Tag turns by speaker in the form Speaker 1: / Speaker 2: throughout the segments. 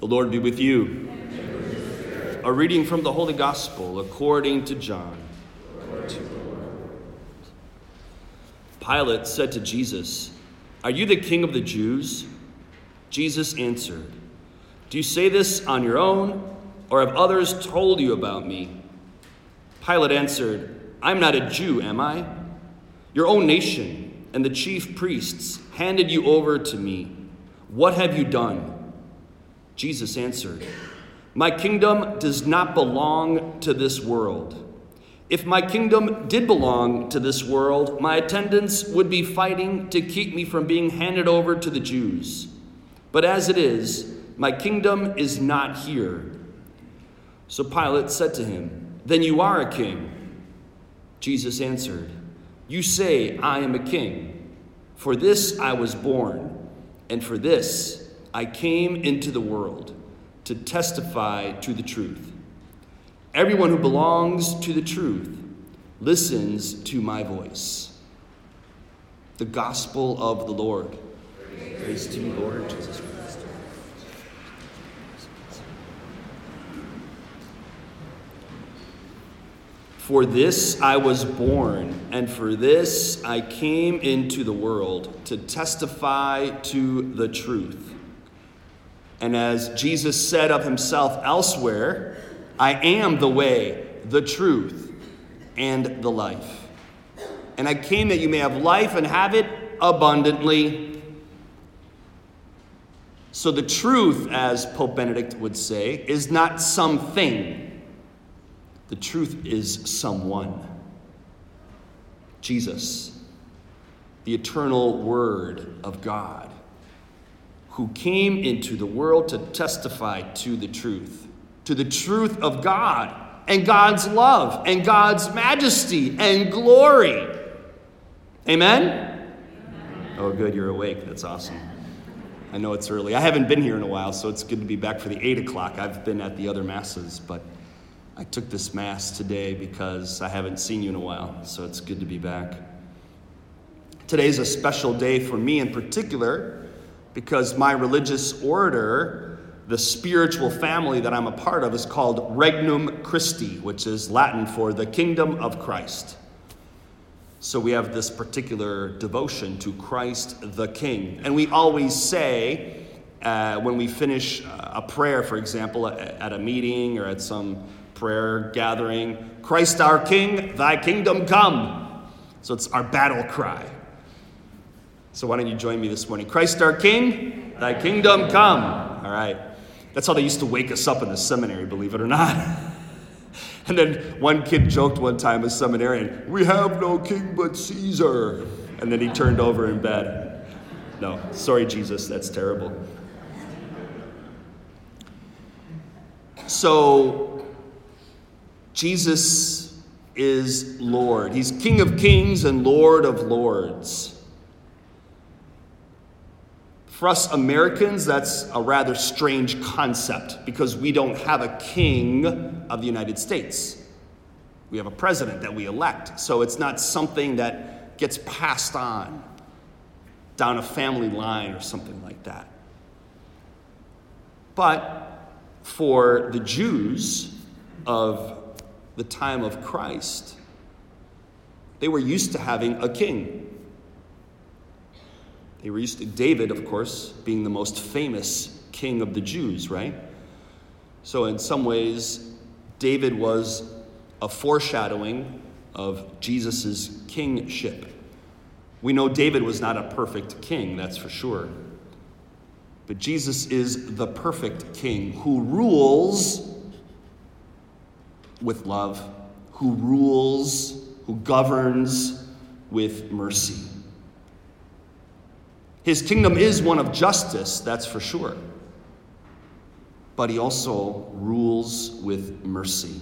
Speaker 1: The Lord be with you. A reading from the Holy Gospel according to John. Pilate said to Jesus, Are you the king of the Jews? Jesus answered, Do you say this on your own, or have others told you about me? Pilate answered, I'm not a Jew, am I? Your own nation and the chief priests handed you over to me. What have you done? Jesus answered, My kingdom does not belong to this world. If my kingdom did belong to this world, my attendants would be fighting to keep me from being handed over to the Jews. But as it is, my kingdom is not here. So Pilate said to him, Then you are a king. Jesus answered, You say, I am a king. For this I was born, and for this I came into the world to testify to the truth. Everyone who belongs to the truth listens to my voice. The gospel of the Lord. Praise to you, Lord Jesus Christ. For this I was born, and for this I came into the world to testify to the truth. And as Jesus said of himself elsewhere, I am the way, the truth, and the life. And I came that you may have life and have it abundantly. So the truth, as Pope Benedict would say, is not something. The truth is someone. Jesus, the eternal Word of God who came into the world to testify to the truth, to the truth of God and God's love and God's majesty and glory. Amen? Oh, good, you're awake. That's awesome. I know it's early. I haven't been here in a while, so it's good to be back for the 8 o'clock. I've been at the other Masses, but I took this Mass today because I haven't seen you in a while, so it's good to be back. Today's a special day for me in particular because my religious order, the spiritual family that I'm a part of, is called Regnum Christi, which is Latin for the kingdom of Christ. So we have this particular devotion to Christ the King. And we always say, uh, when we finish a prayer, for example, at a meeting or at some prayer gathering, Christ our King, thy kingdom come. So it's our battle cry. So why don't you join me this morning? Christ our King, thy kingdom come. All right. That's how they used to wake us up in the seminary, believe it or not. and then one kid joked one time, a seminarian, We have no king but Caesar. And then he turned over in bed. No, sorry, Jesus, that's terrible. So, Jesus is Lord. He's King of kings and Lord of lords. For us Americans, that's a rather strange concept because we don't have a king of the United States. We have a president that we elect. So it's not something that gets passed on down a family line or something like that. But for the Jews of the time of Christ, they were used to having a king. They were used to David, of course, being the most famous king of the Jews, right? So, in some ways, David was a foreshadowing of Jesus' kingship. We know David was not a perfect king, that's for sure. But Jesus is the perfect king who rules with love, who rules, who governs with mercy. His kingdom is one of justice, that's for sure. But he also rules with mercy.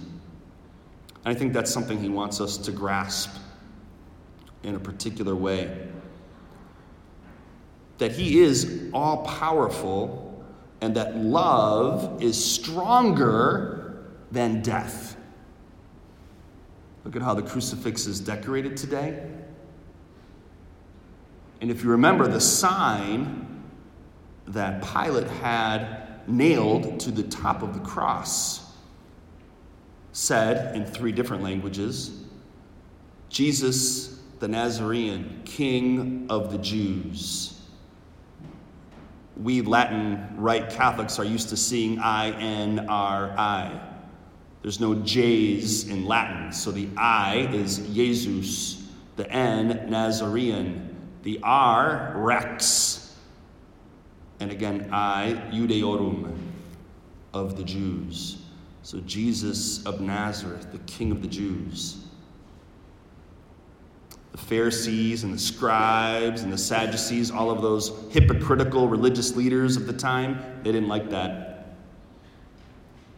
Speaker 1: And I think that's something he wants us to grasp in a particular way. That he is all powerful and that love is stronger than death. Look at how the crucifix is decorated today. And if you remember, the sign that Pilate had nailed to the top of the cross, said in three different languages Jesus the Nazarene, King of the Jews. We Latin Rite Catholics are used to seeing I N R I. There's no J's in Latin, so the I is Jesus, the N, Nazarene, the R, Rex, and again, I, Iudaeorum, of the Jews. So Jesus of Nazareth, the King of the Jews. The Pharisees and the scribes and the Sadducees, all of those hypocritical religious leaders of the time, they didn't like that.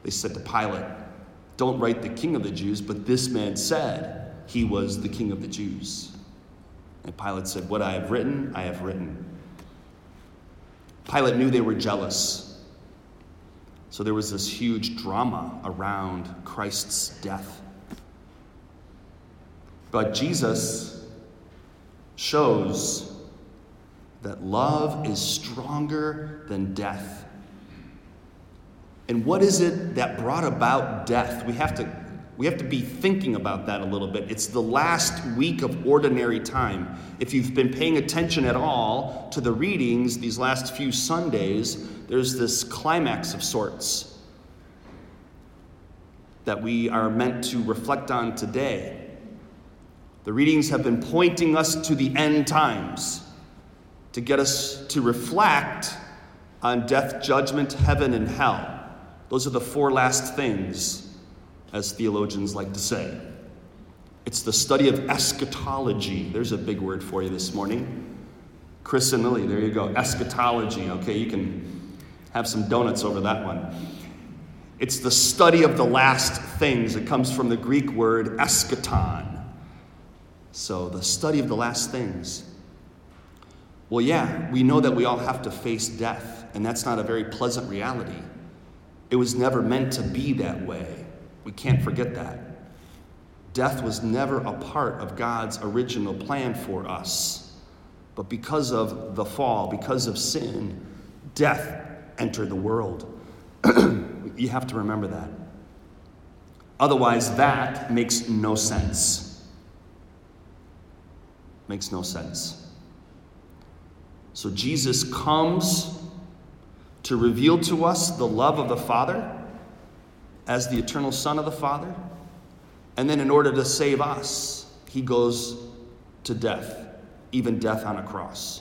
Speaker 1: They said to Pilate, Don't write the King of the Jews, but this man said he was the King of the Jews. And Pilate said, What I have written, I have written. Pilate knew they were jealous. So there was this huge drama around Christ's death. But Jesus shows that love is stronger than death. And what is it that brought about death? We have to we have to be thinking about that a little bit. It's the last week of ordinary time. If you've been paying attention at all to the readings these last few Sundays, there's this climax of sorts that we are meant to reflect on today. The readings have been pointing us to the end times to get us to reflect on death, judgment, heaven, and hell. Those are the four last things as theologians like to say. It's the study of eschatology. There's a big word for you this morning. Chris and Lily, there you go. Eschatology. Okay, you can have some donuts over that one. It's the study of the last things. It comes from the Greek word eschaton. So, the study of the last things. Well, yeah, we know that we all have to face death, and that's not a very pleasant reality. It was never meant to be that way. We can't forget that. Death was never a part of God's original plan for us. But because of the fall, because of sin, death entered the world. you have to remember that. Otherwise, that makes no sense. Makes no sense. So Jesus comes to reveal to us the love of the Father as the eternal Son of the Father. And then, in order to save us, he goes to death, even death on a cross,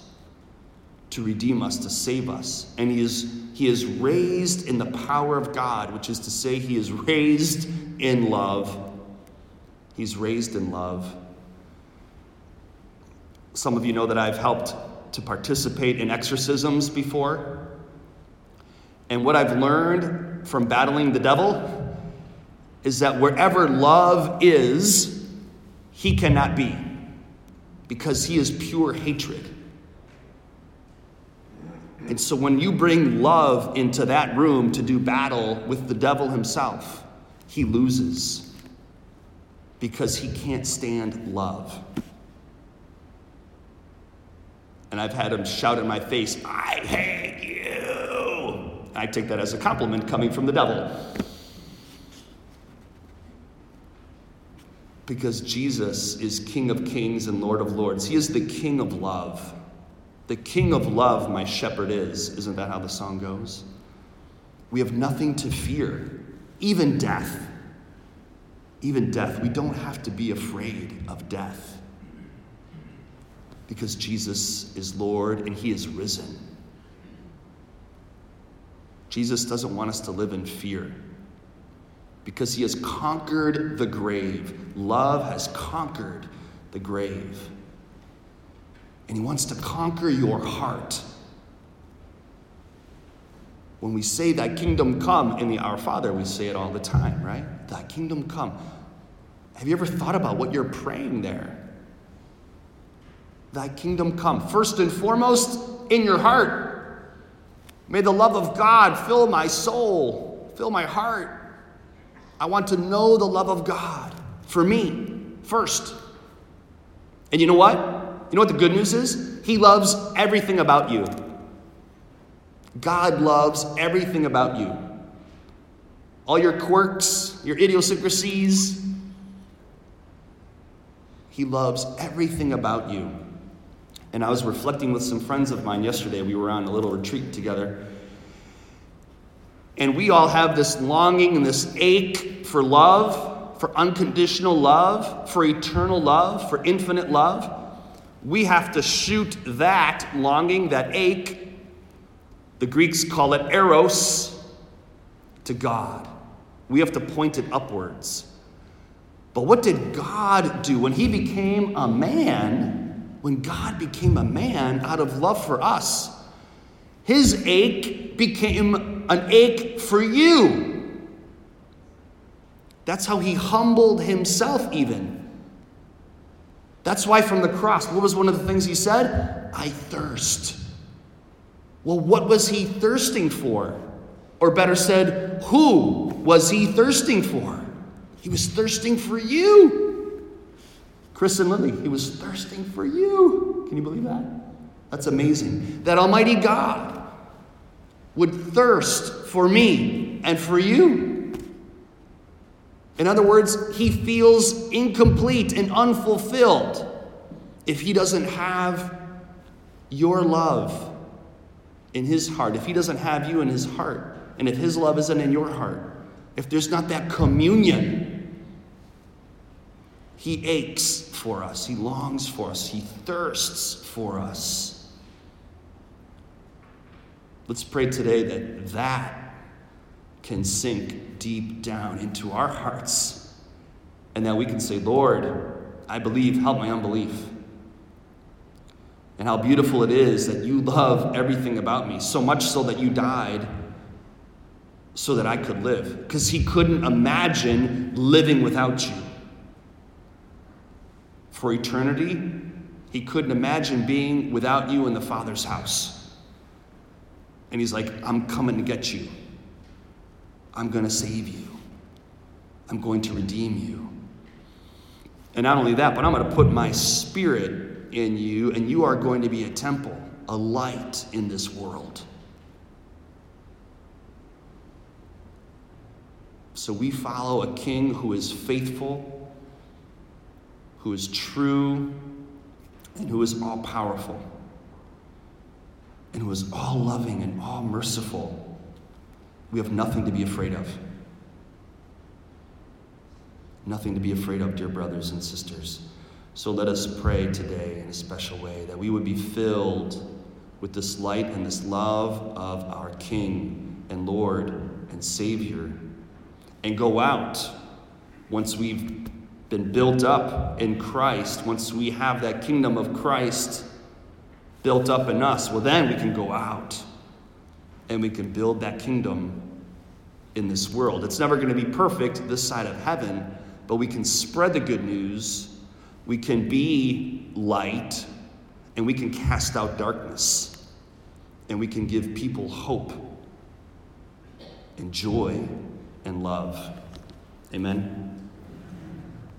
Speaker 1: to redeem us, to save us. And he is, he is raised in the power of God, which is to say, he is raised in love. He's raised in love. Some of you know that I've helped to participate in exorcisms before. And what I've learned from battling the devil is that wherever love is, he cannot be because he is pure hatred. And so when you bring love into that room to do battle with the devil himself, he loses because he can't stand love. And I've had him shout in my face, I hate you. I take that as a compliment coming from the devil. Because Jesus is King of kings and Lord of lords. He is the King of love. The King of love, my shepherd is. Isn't that how the song goes? We have nothing to fear, even death. Even death. We don't have to be afraid of death because Jesus is Lord and He is risen. Jesus doesn't want us to live in fear because he has conquered the grave. Love has conquered the grave. And he wants to conquer your heart. When we say, Thy kingdom come in the Our Father, we say it all the time, right? Thy kingdom come. Have you ever thought about what you're praying there? Thy kingdom come. First and foremost, in your heart. May the love of God fill my soul, fill my heart. I want to know the love of God for me first. And you know what? You know what the good news is? He loves everything about you. God loves everything about you. All your quirks, your idiosyncrasies. He loves everything about you. And I was reflecting with some friends of mine yesterday. We were on a little retreat together. And we all have this longing and this ache for love, for unconditional love, for eternal love, for infinite love. We have to shoot that longing, that ache, the Greeks call it eros, to God. We have to point it upwards. But what did God do when He became a man? When God became a man out of love for us, His ache became an ache for you. That's how He humbled Himself, even. That's why from the cross, what was one of the things He said? I thirst. Well, what was He thirsting for? Or better said, who was He thirsting for? He was thirsting for you. Chris and Lily, he was thirsting for you. Can you believe that? That's amazing. That Almighty God would thirst for me and for you. In other words, he feels incomplete and unfulfilled if he doesn't have your love in his heart, if he doesn't have you in his heart, and if his love isn't in your heart, if there's not that communion he aches for us, He longs for us, He thirsts for us. Let's pray today that that can sink deep down into our hearts and that we can say, Lord, I believe, help my unbelief. And how beautiful it is that you love everything about me, so much so that you died so that I could live. Because he couldn't imagine living without you for eternity, he couldn't imagine being without you in the Father's house. And he's like, I'm coming to get you. I'm going to save you. I'm going to redeem you. And not only that, but I'm going to put my spirit in you, and you are going to be a temple, a light in this world. So we follow a king who is faithful who is true, and who is all powerful, and who is all loving and all merciful. We have nothing to be afraid of. Nothing to be afraid of, dear brothers and sisters. So let us pray today in a special way that we would be filled with this light and this love of our King and Lord and Savior and go out once we've been built up in Christ, once we have that kingdom of Christ built up in us, well, then we can go out and we can build that kingdom in this world. It's never going to be perfect this side of heaven, but we can spread the good news, we can be light, and we can cast out darkness, and we can give people hope and joy and love. Amen.